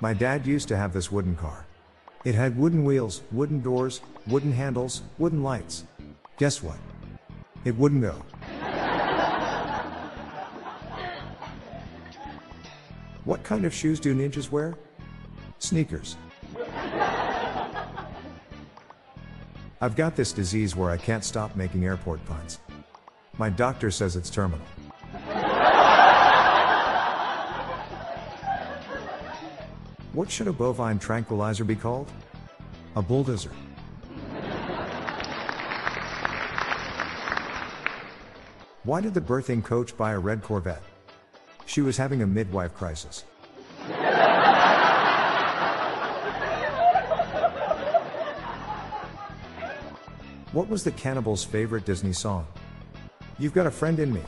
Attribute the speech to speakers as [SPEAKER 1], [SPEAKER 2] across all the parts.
[SPEAKER 1] My dad used to have this wooden car. It had wooden wheels, wooden doors, wooden handles, wooden lights. Guess what? It wouldn't go. What kind of shoes do ninjas wear? Sneakers. I've got this disease where I can't stop making airport puns. My doctor says it's terminal. What should a bovine tranquilizer be called? A bulldozer. Why did the birthing coach buy a red Corvette? She was having a midwife crisis. What was the cannibal's favorite Disney song? You've got a friend in me.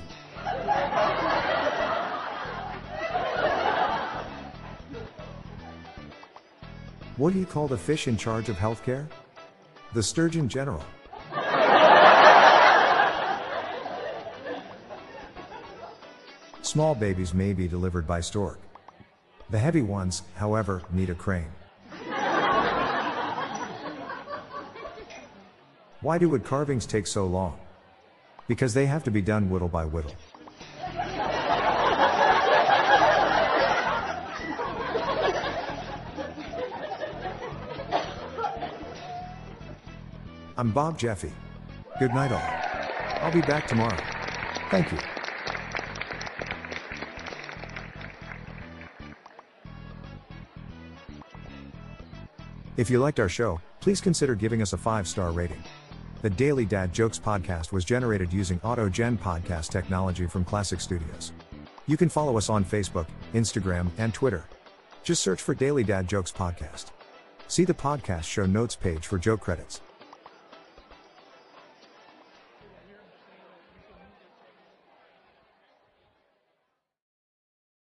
[SPEAKER 1] What do you call the fish in charge of healthcare? The Sturgeon General. Small babies may be delivered by stork. The heavy ones, however, need a crane. Why do wood carvings take so long? Because they have to be done whittle by whittle. I'm Bob Jeffy. Good night, all. I'll be back tomorrow. Thank you. If you liked our show, please consider giving us a five star rating. The Daily Dad Jokes podcast was generated using AutoGen podcast technology from Klassic Studios. You can follow us on Facebook, Instagram, and Twitter. Just search for Daily Dad Jokes podcast. See the podcast show notes page for joke credits.